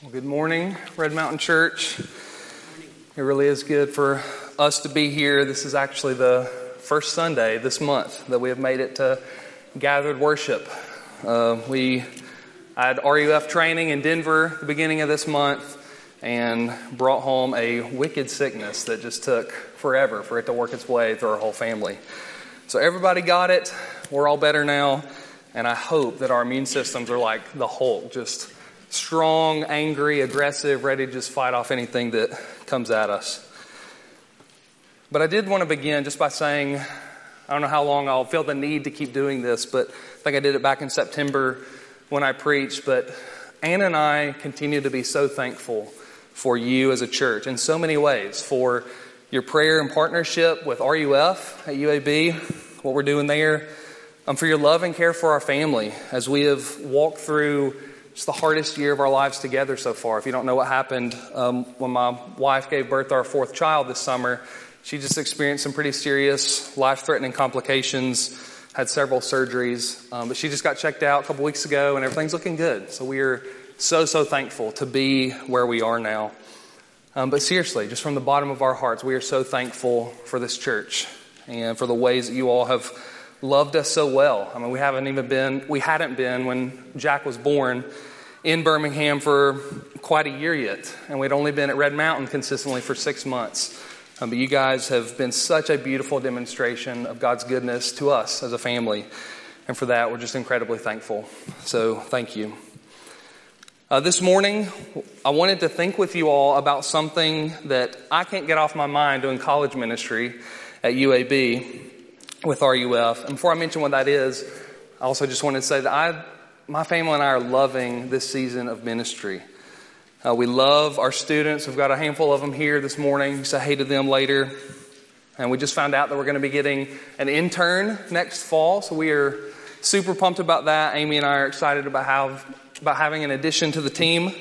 Well, good morning, Red Mountain Church. It really is good for us to be here. This is actually the first Sunday this month that we have made it to gathered worship. Uh, we had RUF training in Denver the beginning of this month and brought home a wicked sickness that just took forever for it to work its way through our whole family. So everybody got it. We're all better now. And I hope that our immune systems are like the Hulk, just strong, angry, aggressive, ready to just fight off anything that comes at us. But I did want to begin just by saying, I don't know how long I'll feel the need to keep doing this, but I think I did it back in September when I preached. But Anne and I continue to be so thankful for you as a church in so many ways for your prayer and partnership with RUF at UAB, what we're doing there, um, for your love and care for our family as we have walked through it's the hardest year of our lives together so far. If you don't know what happened um, when my wife gave birth to our fourth child this summer, she just experienced some pretty serious life threatening complications, had several surgeries, um, but she just got checked out a couple weeks ago and everything's looking good. So we are so, so thankful to be where we are now. Um, but seriously, just from the bottom of our hearts, we are so thankful for this church and for the ways that you all have loved us so well. I mean, we haven't even been, we hadn't been when Jack was born in Birmingham for quite a year yet, and we'd only been at Red Mountain consistently for six months. Um, but you guys have been such a beautiful demonstration of God's goodness to us as a family, and for that, we're just incredibly thankful. So, thank you. Uh, this morning, I wanted to think with you all about something that I can't get off my mind doing college ministry at UAB with RUF. And before I mention what that is, I also just wanted to say that I my family and I are loving this season of ministry. Uh, we love our students. We've got a handful of them here this morning. Say hey to them later. And we just found out that we're going to be getting an intern next fall. So we are super pumped about that. Amy and I are excited about how, about having an addition to the team.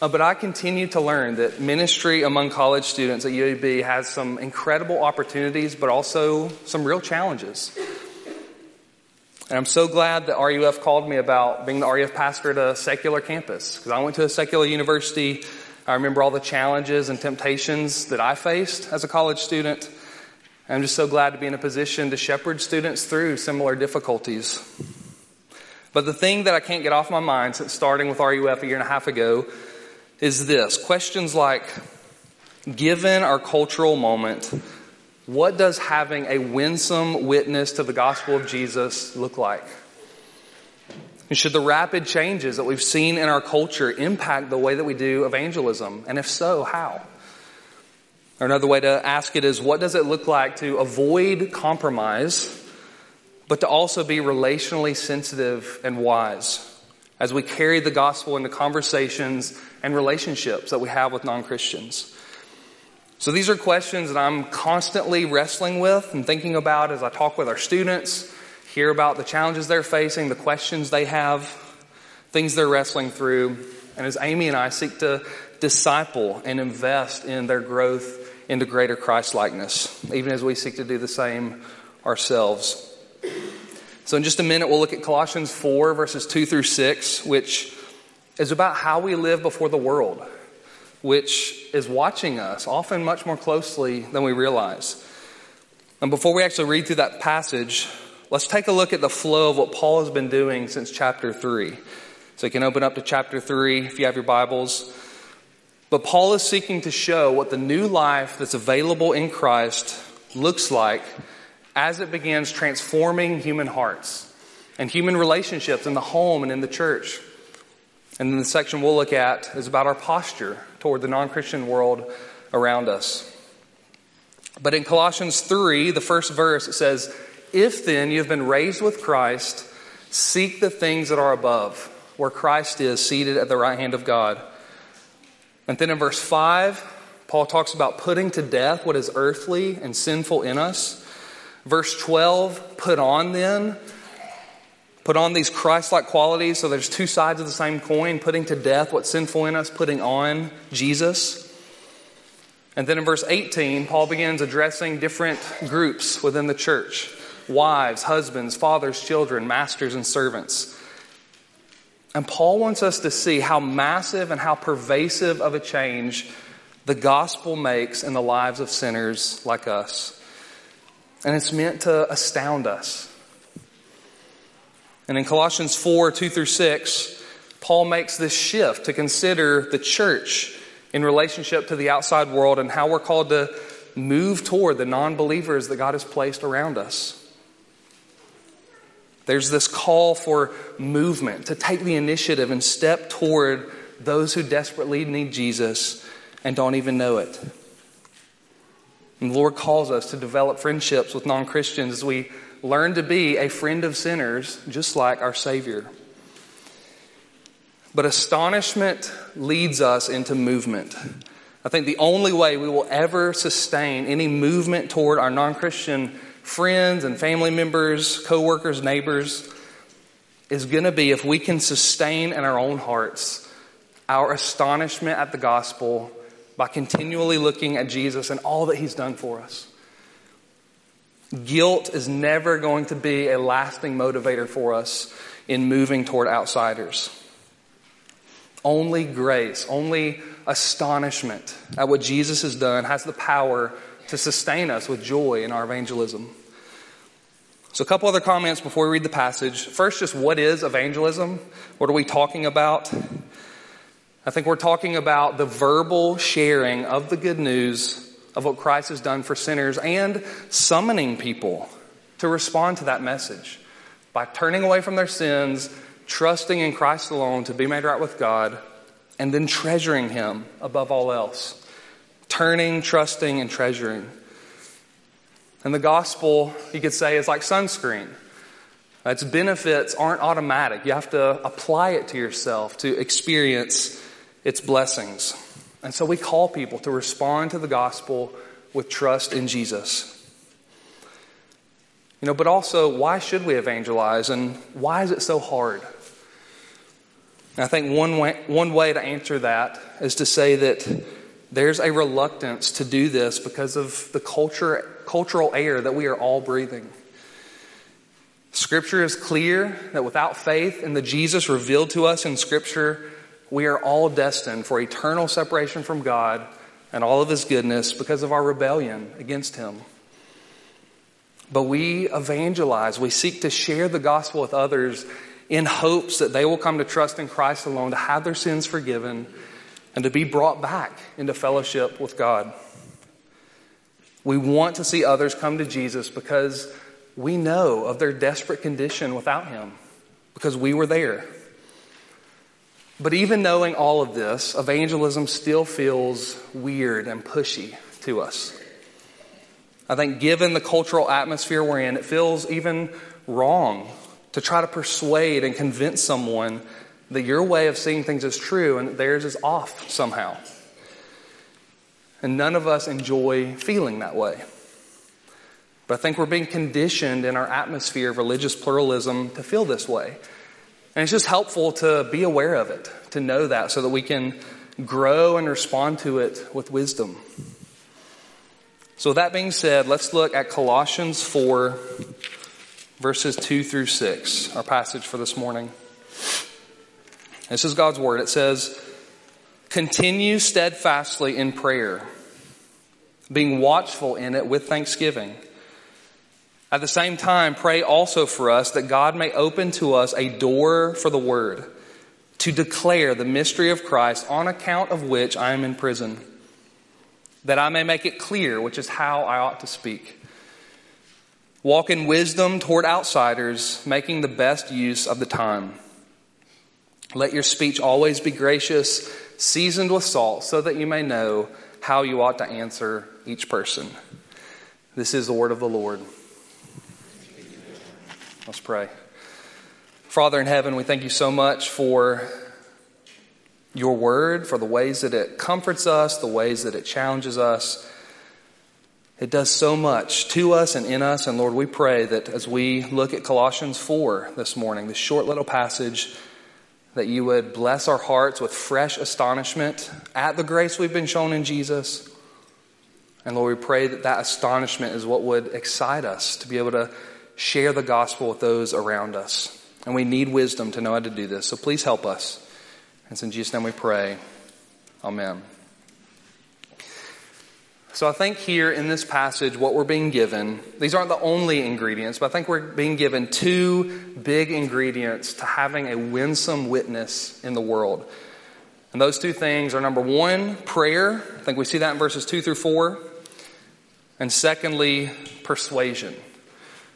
Uh, but I continue to learn that ministry among college students at UAB has some incredible opportunities, but also some real challenges. And I'm so glad that RUF called me about being the RUF pastor at a secular campus. Because I went to a secular university. I remember all the challenges and temptations that I faced as a college student. And I'm just so glad to be in a position to shepherd students through similar difficulties. But the thing that I can't get off my mind since starting with RUF a year and a half ago is this questions like, given our cultural moment, what does having a winsome witness to the gospel of Jesus look like? And should the rapid changes that we've seen in our culture impact the way that we do evangelism? And if so, how? Or another way to ask it is what does it look like to avoid compromise, but to also be relationally sensitive and wise as we carry the gospel into conversations and relationships that we have with non Christians? So these are questions that I'm constantly wrestling with and thinking about as I talk with our students, hear about the challenges they're facing, the questions they have, things they're wrestling through, and as Amy and I seek to disciple and invest in their growth into greater Christ likeness, even as we seek to do the same ourselves. So in just a minute, we'll look at Colossians 4 verses 2 through 6, which is about how we live before the world which is watching us often much more closely than we realize. And before we actually read through that passage, let's take a look at the flow of what Paul has been doing since chapter 3. So you can open up to chapter 3 if you have your Bibles. But Paul is seeking to show what the new life that's available in Christ looks like as it begins transforming human hearts and human relationships in the home and in the church. And then the section we'll look at is about our posture toward the non Christian world around us. But in Colossians 3, the first verse, it says, If then you have been raised with Christ, seek the things that are above, where Christ is seated at the right hand of God. And then in verse 5, Paul talks about putting to death what is earthly and sinful in us. Verse 12, put on then Put on these Christ like qualities. So there's two sides of the same coin putting to death what's sinful in us, putting on Jesus. And then in verse 18, Paul begins addressing different groups within the church wives, husbands, fathers, children, masters, and servants. And Paul wants us to see how massive and how pervasive of a change the gospel makes in the lives of sinners like us. And it's meant to astound us. And in Colossians 4 2 through 6, Paul makes this shift to consider the church in relationship to the outside world and how we're called to move toward the non believers that God has placed around us. There's this call for movement, to take the initiative and step toward those who desperately need Jesus and don't even know it. And the Lord calls us to develop friendships with non Christians as we learn to be a friend of sinners, just like our Savior. But astonishment leads us into movement. I think the only way we will ever sustain any movement toward our non Christian friends and family members, coworkers, neighbors is going to be if we can sustain in our own hearts our astonishment at the gospel by continually looking at Jesus and all that he's done for us. Guilt is never going to be a lasting motivator for us in moving toward outsiders. Only grace, only astonishment at what Jesus has done has the power to sustain us with joy in our evangelism. So, a couple other comments before we read the passage. First, just what is evangelism? What are we talking about? I think we're talking about the verbal sharing of the good news of what Christ has done for sinners and summoning people to respond to that message by turning away from their sins, trusting in Christ alone to be made right with God, and then treasuring Him above all else. Turning, trusting, and treasuring. And the gospel, you could say, is like sunscreen. Its benefits aren't automatic. You have to apply it to yourself to experience its blessings. And so we call people to respond to the gospel with trust in Jesus. You know, but also, why should we evangelize and why is it so hard? And I think one way, one way to answer that is to say that there's a reluctance to do this because of the culture, cultural air that we are all breathing. Scripture is clear that without faith in the Jesus revealed to us in Scripture, we are all destined for eternal separation from God and all of His goodness because of our rebellion against Him. But we evangelize, we seek to share the gospel with others in hopes that they will come to trust in Christ alone, to have their sins forgiven, and to be brought back into fellowship with God. We want to see others come to Jesus because we know of their desperate condition without Him, because we were there. But even knowing all of this, evangelism still feels weird and pushy to us. I think, given the cultural atmosphere we're in, it feels even wrong to try to persuade and convince someone that your way of seeing things is true and theirs is off somehow. And none of us enjoy feeling that way. But I think we're being conditioned in our atmosphere of religious pluralism to feel this way. And it's just helpful to be aware of it, to know that, so that we can grow and respond to it with wisdom. So, that being said, let's look at Colossians 4, verses 2 through 6, our passage for this morning. This is God's word. It says, Continue steadfastly in prayer, being watchful in it with thanksgiving. At the same time, pray also for us that God may open to us a door for the word to declare the mystery of Christ on account of which I am in prison, that I may make it clear which is how I ought to speak. Walk in wisdom toward outsiders, making the best use of the time. Let your speech always be gracious, seasoned with salt, so that you may know how you ought to answer each person. This is the word of the Lord. Let's pray. Father in heaven, we thank you so much for your word, for the ways that it comforts us, the ways that it challenges us. It does so much to us and in us. And Lord, we pray that as we look at Colossians 4 this morning, this short little passage, that you would bless our hearts with fresh astonishment at the grace we've been shown in Jesus. And Lord, we pray that that astonishment is what would excite us to be able to share the gospel with those around us. And we need wisdom to know how to do this. So please help us. And in Jesus' name we pray. Amen. So I think here in this passage, what we're being given, these aren't the only ingredients, but I think we're being given two big ingredients to having a winsome witness in the world. And those two things are number one, prayer. I think we see that in verses two through four. And secondly, persuasion,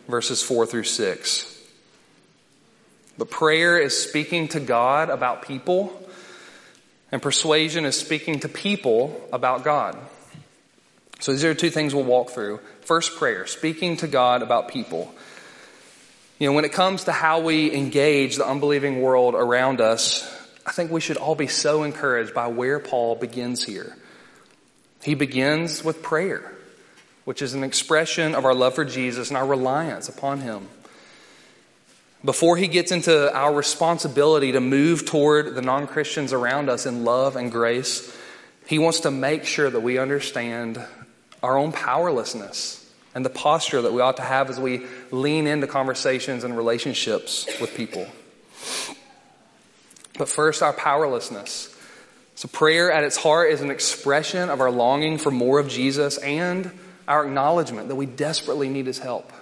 verses four through six. But prayer is speaking to God about people, and persuasion is speaking to people about God. So these are two things we'll walk through. First, prayer, speaking to God about people. You know, when it comes to how we engage the unbelieving world around us, I think we should all be so encouraged by where Paul begins here. He begins with prayer, which is an expression of our love for Jesus and our reliance upon Him. Before he gets into our responsibility to move toward the non Christians around us in love and grace, he wants to make sure that we understand our own powerlessness and the posture that we ought to have as we lean into conversations and relationships with people. But first, our powerlessness. So, prayer at its heart is an expression of our longing for more of Jesus and our acknowledgement that we desperately need his help.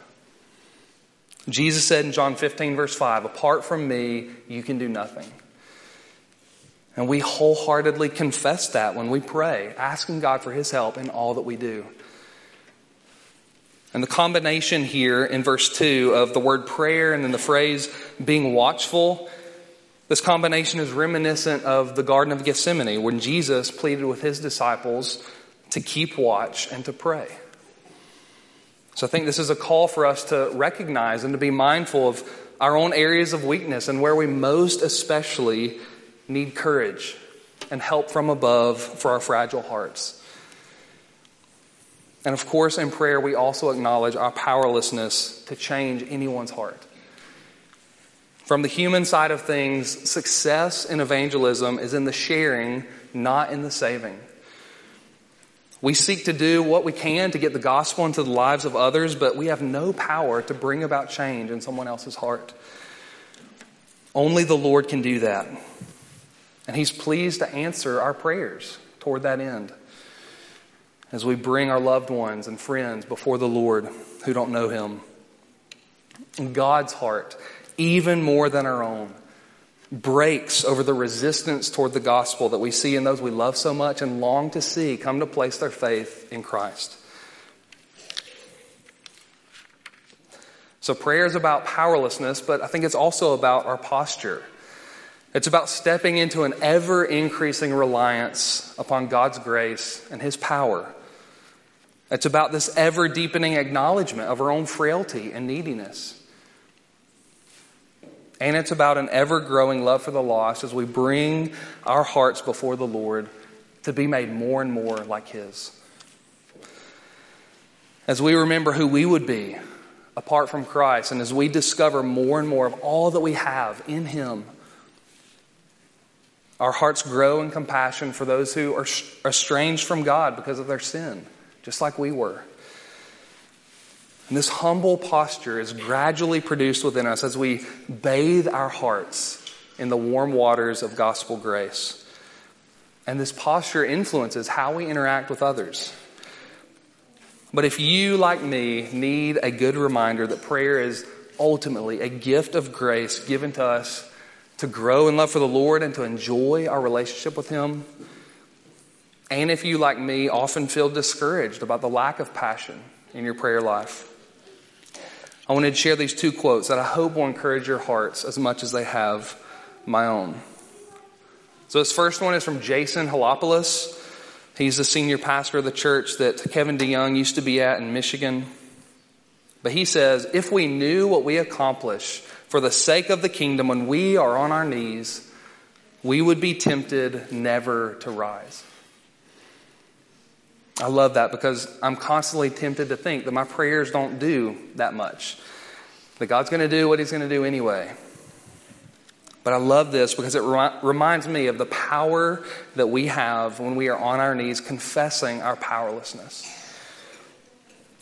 Jesus said in John 15, verse 5, Apart from me, you can do nothing. And we wholeheartedly confess that when we pray, asking God for His help in all that we do. And the combination here in verse 2 of the word prayer and then the phrase being watchful, this combination is reminiscent of the Garden of Gethsemane when Jesus pleaded with His disciples to keep watch and to pray. So I think this is a call for us to recognize and to be mindful of our own areas of weakness and where we most especially need courage and help from above for our fragile hearts. And of course, in prayer, we also acknowledge our powerlessness to change anyone's heart. From the human side of things, success in evangelism is in the sharing, not in the saving. We seek to do what we can to get the gospel into the lives of others, but we have no power to bring about change in someone else's heart. Only the Lord can do that. And He's pleased to answer our prayers toward that end as we bring our loved ones and friends before the Lord who don't know Him. In God's heart, even more than our own, breaks over the resistance toward the gospel that we see in those we love so much and long to see come to place their faith in Christ. So, prayer is about powerlessness, but I think it's also about our posture. It's about stepping into an ever increasing reliance upon God's grace and His power. It's about this ever deepening acknowledgement of our own frailty and neediness. And it's about an ever growing love for the lost as we bring our hearts before the Lord to be made more and more like His. As we remember who we would be apart from Christ, and as we discover more and more of all that we have in Him our hearts grow in compassion for those who are estranged from God because of their sin, just like we were. And this humble posture is gradually produced within us as we bathe our hearts in the warm waters of gospel grace. And this posture influences how we interact with others. But if you, like me, need a good reminder that prayer is ultimately a gift of grace given to us to grow in love for the Lord and to enjoy our relationship with Him. And if you, like me, often feel discouraged about the lack of passion in your prayer life, I wanted to share these two quotes that I hope will encourage your hearts as much as they have my own. So, this first one is from Jason Helopoulos. He's the senior pastor of the church that Kevin DeYoung used to be at in Michigan. But he says, if we knew what we accomplish for the sake of the kingdom, when we are on our knees, we would be tempted never to rise. I love that because I'm constantly tempted to think that my prayers don't do that much. That God's going to do what He's going to do anyway. But I love this because it reminds me of the power that we have when we are on our knees confessing our powerlessness.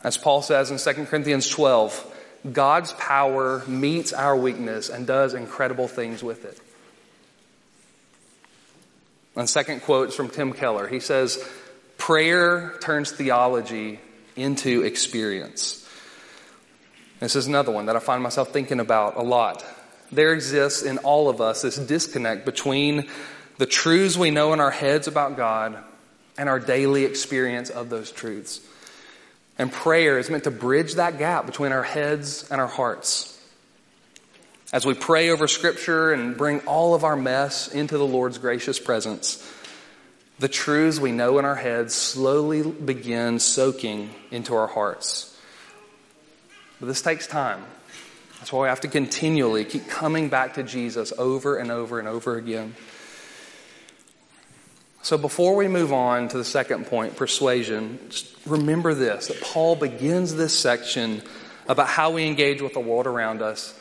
As Paul says in 2 Corinthians 12, God's power meets our weakness and does incredible things with it. And second quote is from Tim Keller. He says, Prayer turns theology into experience. This is another one that I find myself thinking about a lot. There exists in all of us this disconnect between the truths we know in our heads about God and our daily experience of those truths. And prayer is meant to bridge that gap between our heads and our hearts. As we pray over Scripture and bring all of our mess into the Lord's gracious presence, the truths we know in our heads slowly begin soaking into our hearts. But this takes time. That's why we have to continually keep coming back to Jesus over and over and over again. So before we move on to the second point, persuasion, remember this that Paul begins this section about how we engage with the world around us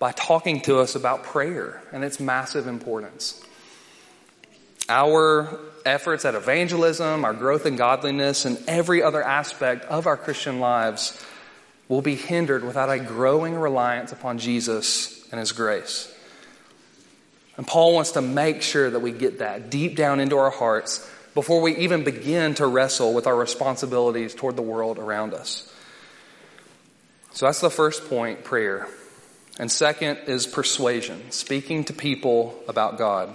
by talking to us about prayer and its massive importance. Our efforts at evangelism, our growth in godliness, and every other aspect of our Christian lives will be hindered without a growing reliance upon Jesus and His grace. And Paul wants to make sure that we get that deep down into our hearts before we even begin to wrestle with our responsibilities toward the world around us. So that's the first point, prayer. And second is persuasion, speaking to people about God.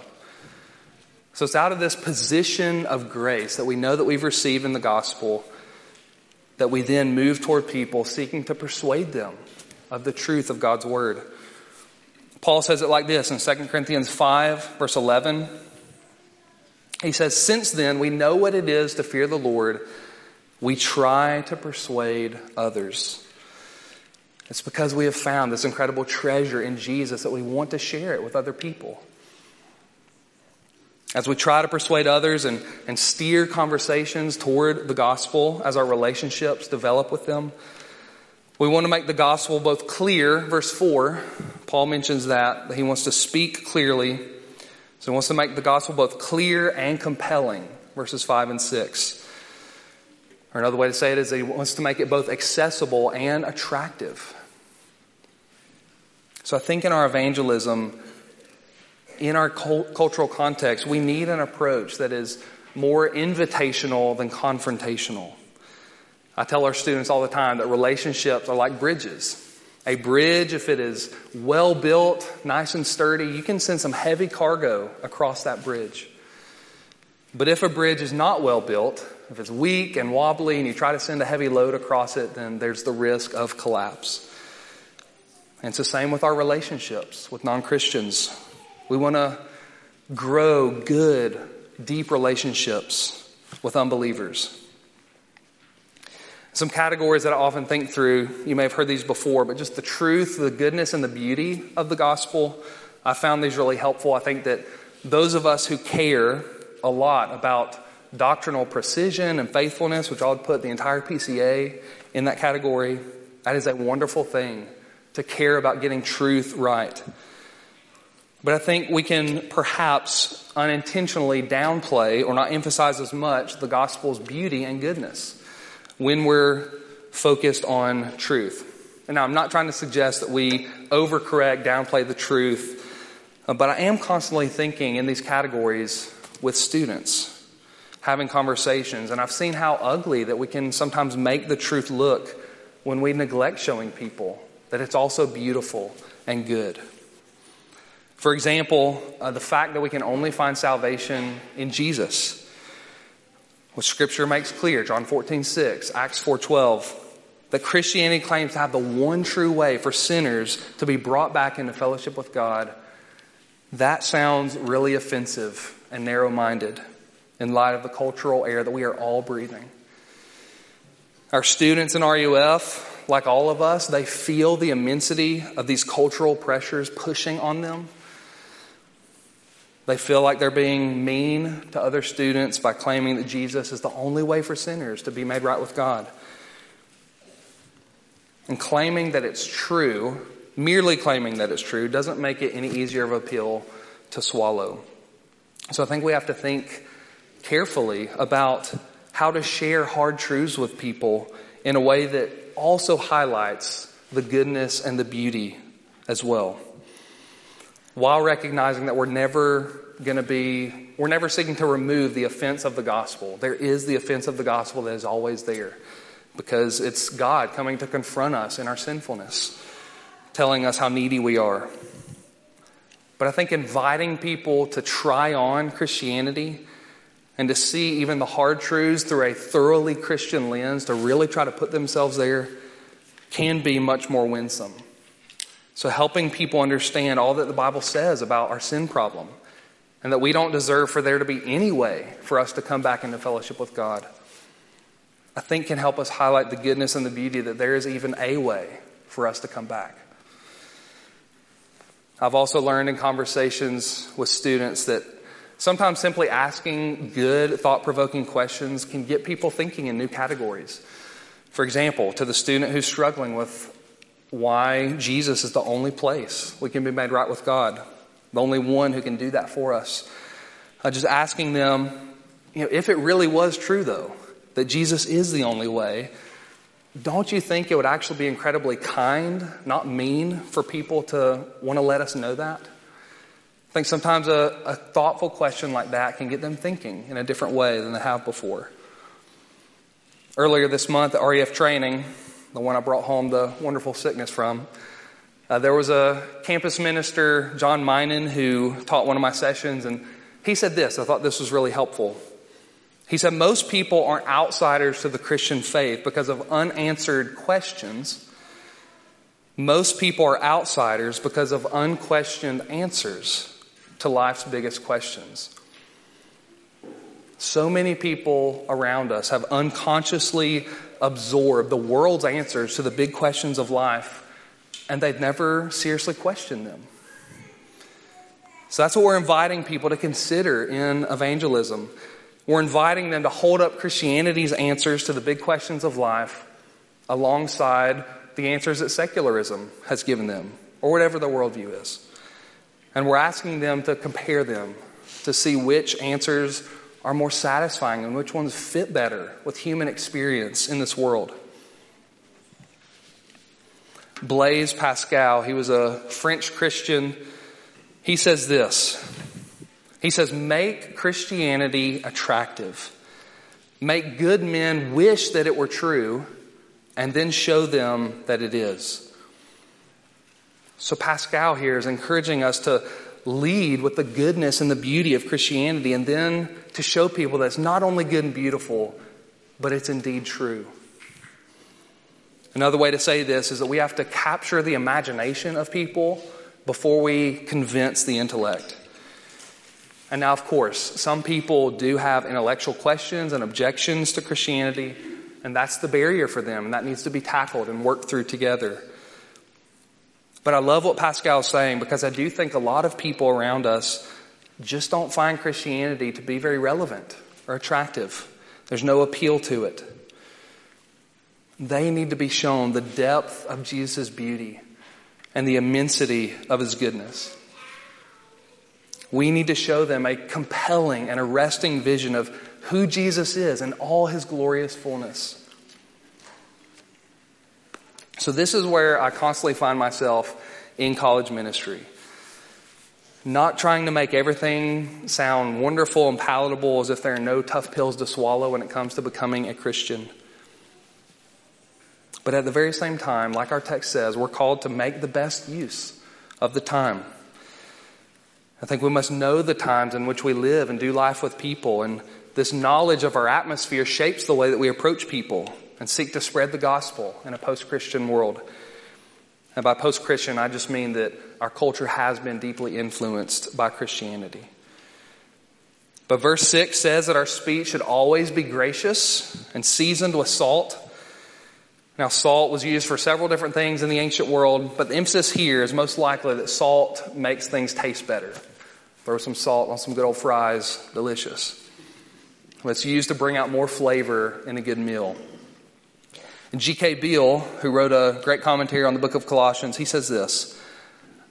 So it's out of this position of grace that we know that we've received in the gospel that we then move toward people seeking to persuade them of the truth of God's word. Paul says it like this in 2 Corinthians 5, verse 11. He says, Since then we know what it is to fear the Lord, we try to persuade others. It's because we have found this incredible treasure in Jesus that we want to share it with other people. As we try to persuade others and, and steer conversations toward the gospel as our relationships develop with them, we want to make the gospel both clear, verse 4. Paul mentions that, he wants to speak clearly. So he wants to make the gospel both clear and compelling, verses 5 and 6. Or another way to say it is he wants to make it both accessible and attractive. So I think in our evangelism, in our cultural context, we need an approach that is more invitational than confrontational. I tell our students all the time that relationships are like bridges. A bridge, if it is well built, nice and sturdy, you can send some heavy cargo across that bridge. But if a bridge is not well built, if it's weak and wobbly and you try to send a heavy load across it, then there's the risk of collapse. And it's the same with our relationships with non Christians. We want to grow good, deep relationships with unbelievers. Some categories that I often think through, you may have heard these before, but just the truth, the goodness, and the beauty of the gospel. I found these really helpful. I think that those of us who care a lot about doctrinal precision and faithfulness, which I would put the entire PCA in that category, that is a wonderful thing to care about getting truth right. But I think we can perhaps unintentionally downplay or not emphasize as much the gospel's beauty and goodness when we're focused on truth. And now I'm not trying to suggest that we overcorrect, downplay the truth, uh, but I am constantly thinking in these categories with students, having conversations, and I've seen how ugly that we can sometimes make the truth look when we neglect showing people that it's also beautiful and good. For example, uh, the fact that we can only find salvation in Jesus what Scripture makes clear, John 14, 6, Acts 4, 12, that Christianity claims to have the one true way for sinners to be brought back into fellowship with God, that sounds really offensive and narrow minded in light of the cultural air that we are all breathing. Our students in RUF, like all of us, they feel the immensity of these cultural pressures pushing on them. They feel like they're being mean to other students by claiming that Jesus is the only way for sinners to be made right with God. And claiming that it's true, merely claiming that it's true, doesn't make it any easier of a pill to swallow. So I think we have to think carefully about how to share hard truths with people in a way that also highlights the goodness and the beauty as well. While recognizing that we're never going to be, we're never seeking to remove the offense of the gospel. There is the offense of the gospel that is always there because it's God coming to confront us in our sinfulness, telling us how needy we are. But I think inviting people to try on Christianity and to see even the hard truths through a thoroughly Christian lens, to really try to put themselves there, can be much more winsome. So, helping people understand all that the Bible says about our sin problem and that we don't deserve for there to be any way for us to come back into fellowship with God, I think can help us highlight the goodness and the beauty that there is even a way for us to come back. I've also learned in conversations with students that sometimes simply asking good, thought provoking questions can get people thinking in new categories. For example, to the student who's struggling with why Jesus is the only place we can be made right with God, the only one who can do that for us. Uh, just asking them, you know, if it really was true, though, that Jesus is the only way, don't you think it would actually be incredibly kind, not mean, for people to want to let us know that? I think sometimes a, a thoughtful question like that can get them thinking in a different way than they have before. Earlier this month at RUF training, the one I brought home the wonderful sickness from, uh, there was a campus minister, John Minen, who taught one of my sessions, and he said this. I thought this was really helpful. He said, Most people aren't outsiders to the Christian faith because of unanswered questions. Most people are outsiders because of unquestioned answers to life's biggest questions. So many people around us have unconsciously absorbed the world's answers to the big questions of life, and they've never seriously questioned them. So that's what we're inviting people to consider in evangelism. We're inviting them to hold up Christianity's answers to the big questions of life alongside the answers that secularism has given them, or whatever the worldview is. And we're asking them to compare them to see which answers are more satisfying and which ones fit better with human experience in this world. Blaise Pascal, he was a French Christian. He says this He says, Make Christianity attractive. Make good men wish that it were true, and then show them that it is. So, Pascal here is encouraging us to lead with the goodness and the beauty of Christianity and then to show people that it's not only good and beautiful, but it's indeed true. Another way to say this is that we have to capture the imagination of people before we convince the intellect. And now, of course, some people do have intellectual questions and objections to Christianity, and that's the barrier for them, and that needs to be tackled and worked through together. But I love what Pascal is saying because I do think a lot of people around us just don't find Christianity to be very relevant or attractive. There's no appeal to it. They need to be shown the depth of Jesus' beauty and the immensity of his goodness. We need to show them a compelling and arresting vision of who Jesus is and all his glorious fullness. So, this is where I constantly find myself in college ministry. Not trying to make everything sound wonderful and palatable as if there are no tough pills to swallow when it comes to becoming a Christian. But at the very same time, like our text says, we're called to make the best use of the time. I think we must know the times in which we live and do life with people, and this knowledge of our atmosphere shapes the way that we approach people and seek to spread the gospel in a post Christian world. And by post Christian, I just mean that our culture has been deeply influenced by Christianity. But verse 6 says that our speech should always be gracious and seasoned with salt. Now, salt was used for several different things in the ancient world, but the emphasis here is most likely that salt makes things taste better. Throw some salt on some good old fries, delicious. It's used to bring out more flavor in a good meal. G.K. Beale, who wrote a great commentary on the book of Colossians, he says this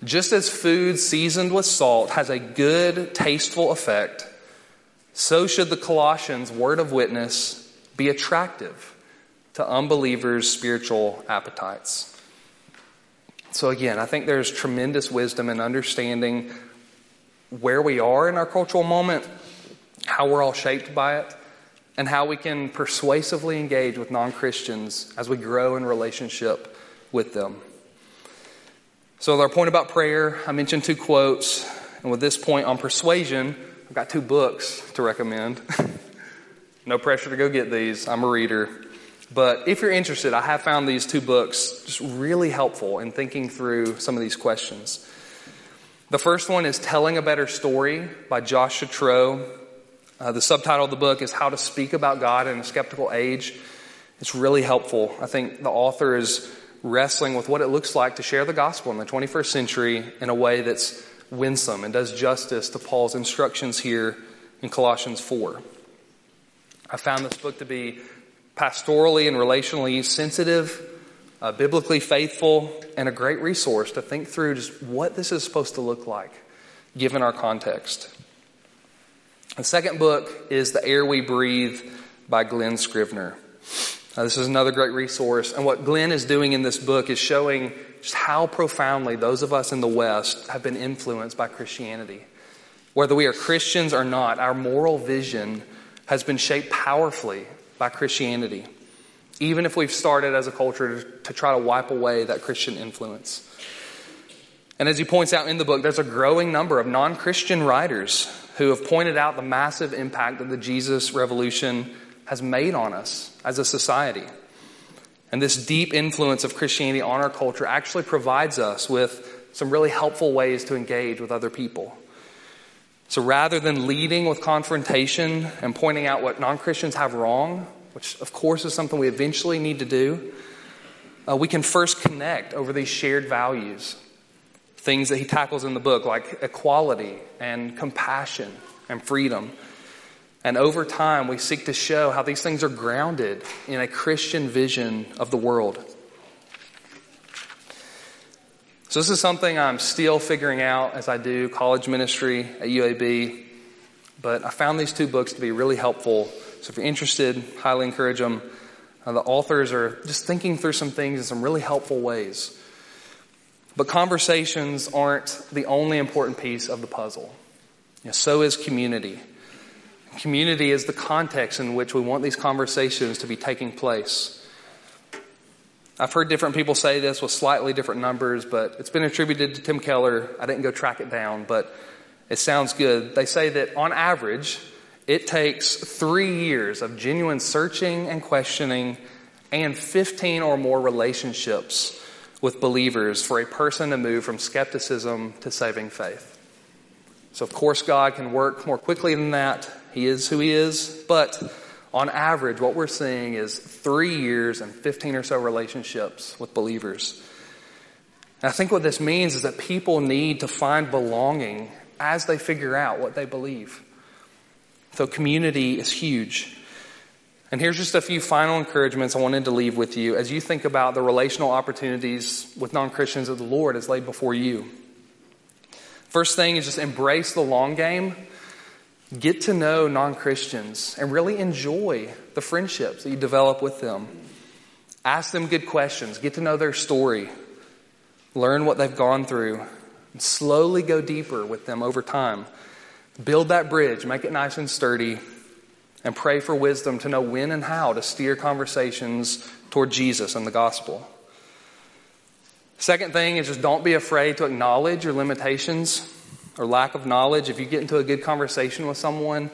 Just as food seasoned with salt has a good, tasteful effect, so should the Colossians' word of witness be attractive to unbelievers' spiritual appetites. So, again, I think there's tremendous wisdom in understanding where we are in our cultural moment, how we're all shaped by it, and how we can persuasively engage with non Christians as we grow in relationship with them. So, our point about prayer, I mentioned two quotes. And with this point on persuasion, I've got two books to recommend. no pressure to go get these, I'm a reader. But if you're interested, I have found these two books just really helpful in thinking through some of these questions. The first one is Telling a Better Story by Josh Chatraw. Uh, the subtitle of the book is How to Speak About God in a Skeptical Age. It's really helpful. I think the author is wrestling with what it looks like to share the gospel in the 21st century in a way that's winsome and does justice to Paul's instructions here in Colossians 4. I found this book to be pastorally and relationally sensitive, uh, biblically faithful, and a great resource to think through just what this is supposed to look like given our context. The second book is The Air We Breathe by Glen Scrivener. Uh, this is another great resource. And what Glen is doing in this book is showing just how profoundly those of us in the West have been influenced by Christianity. Whether we are Christians or not, our moral vision has been shaped powerfully by Christianity, even if we've started as a culture to, to try to wipe away that Christian influence. And as he points out in the book, there's a growing number of non Christian writers who have pointed out the massive impact that the Jesus revolution has made on us as a society. And this deep influence of Christianity on our culture actually provides us with some really helpful ways to engage with other people. So rather than leading with confrontation and pointing out what non Christians have wrong, which of course is something we eventually need to do, uh, we can first connect over these shared values. Things that he tackles in the book, like equality and compassion and freedom. And over time, we seek to show how these things are grounded in a Christian vision of the world. So, this is something I'm still figuring out as I do college ministry at UAB. But I found these two books to be really helpful. So, if you're interested, highly encourage them. Uh, the authors are just thinking through some things in some really helpful ways. But conversations aren't the only important piece of the puzzle. You know, so is community. Community is the context in which we want these conversations to be taking place. I've heard different people say this with slightly different numbers, but it's been attributed to Tim Keller. I didn't go track it down, but it sounds good. They say that on average, it takes three years of genuine searching and questioning and 15 or more relationships with believers for a person to move from skepticism to saving faith. So, of course, God can work more quickly than that. He is who He is, but on average, what we're seeing is three years and 15 or so relationships with believers. And I think what this means is that people need to find belonging as they figure out what they believe. So community is huge. And here's just a few final encouragements I wanted to leave with you as you think about the relational opportunities with non Christians that the Lord has laid before you. First thing is just embrace the long game Get to know non Christians and really enjoy the friendships that you develop with them. Ask them good questions, get to know their story, learn what they've gone through, and slowly go deeper with them over time. Build that bridge, make it nice and sturdy, and pray for wisdom to know when and how to steer conversations toward Jesus and the gospel. Second thing is just don't be afraid to acknowledge your limitations or lack of knowledge, if you get into a good conversation with someone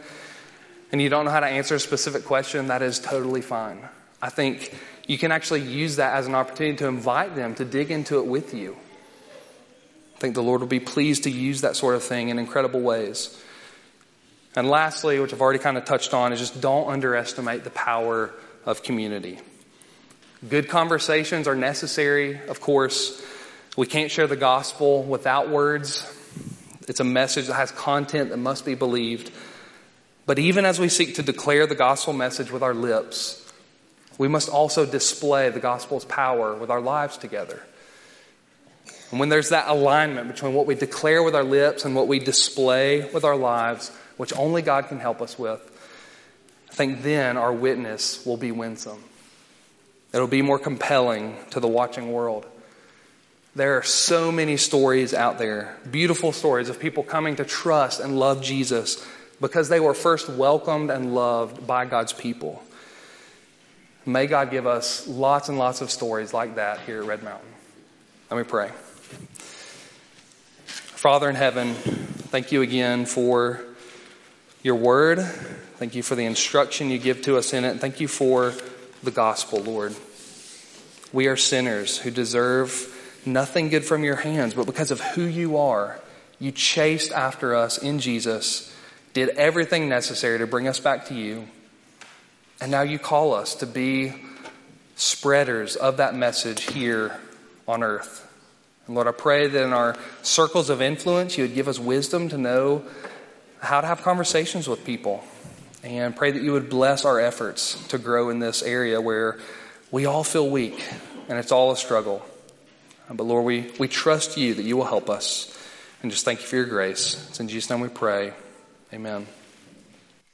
and you don't know how to answer a specific question, that is totally fine. I think you can actually use that as an opportunity to invite them to dig into it with you. I think the Lord will be pleased to use that sort of thing in incredible ways. And lastly, which I've already kind of touched on, is just don't underestimate the power of community. Good conversations are necessary, of course. We can't share the gospel without words. It's a message that has content that must be believed. But even as we seek to declare the gospel message with our lips, we must also display the gospel's power with our lives together. And when there's that alignment between what we declare with our lips and what we display with our lives, which only God can help us with, I think then our witness will be winsome. It'll be more compelling to the watching world. There are so many stories out there, beautiful stories of people coming to trust and love Jesus because they were first welcomed and loved by God's people. May God give us lots and lots of stories like that here at Red Mountain. Let me pray. Father in heaven, thank you again for your word. Thank you for the instruction you give to us in it. Thank you for the gospel, Lord. We are sinners who deserve nothing good from your hands, but because of who you are, you chased after us in Jesus, did everything necessary to bring us back to you, and now you call us to be spreaders of that message here on earth. And Lord, I pray that in our circles of influence, you would give us wisdom to know how to have conversations with people. And pray that you would bless our efforts to grow in this area where we all feel weak and it's all a struggle. But Lord, we, we trust you that you will help us. And just thank you for your grace. It's in Jesus' name we pray. Amen.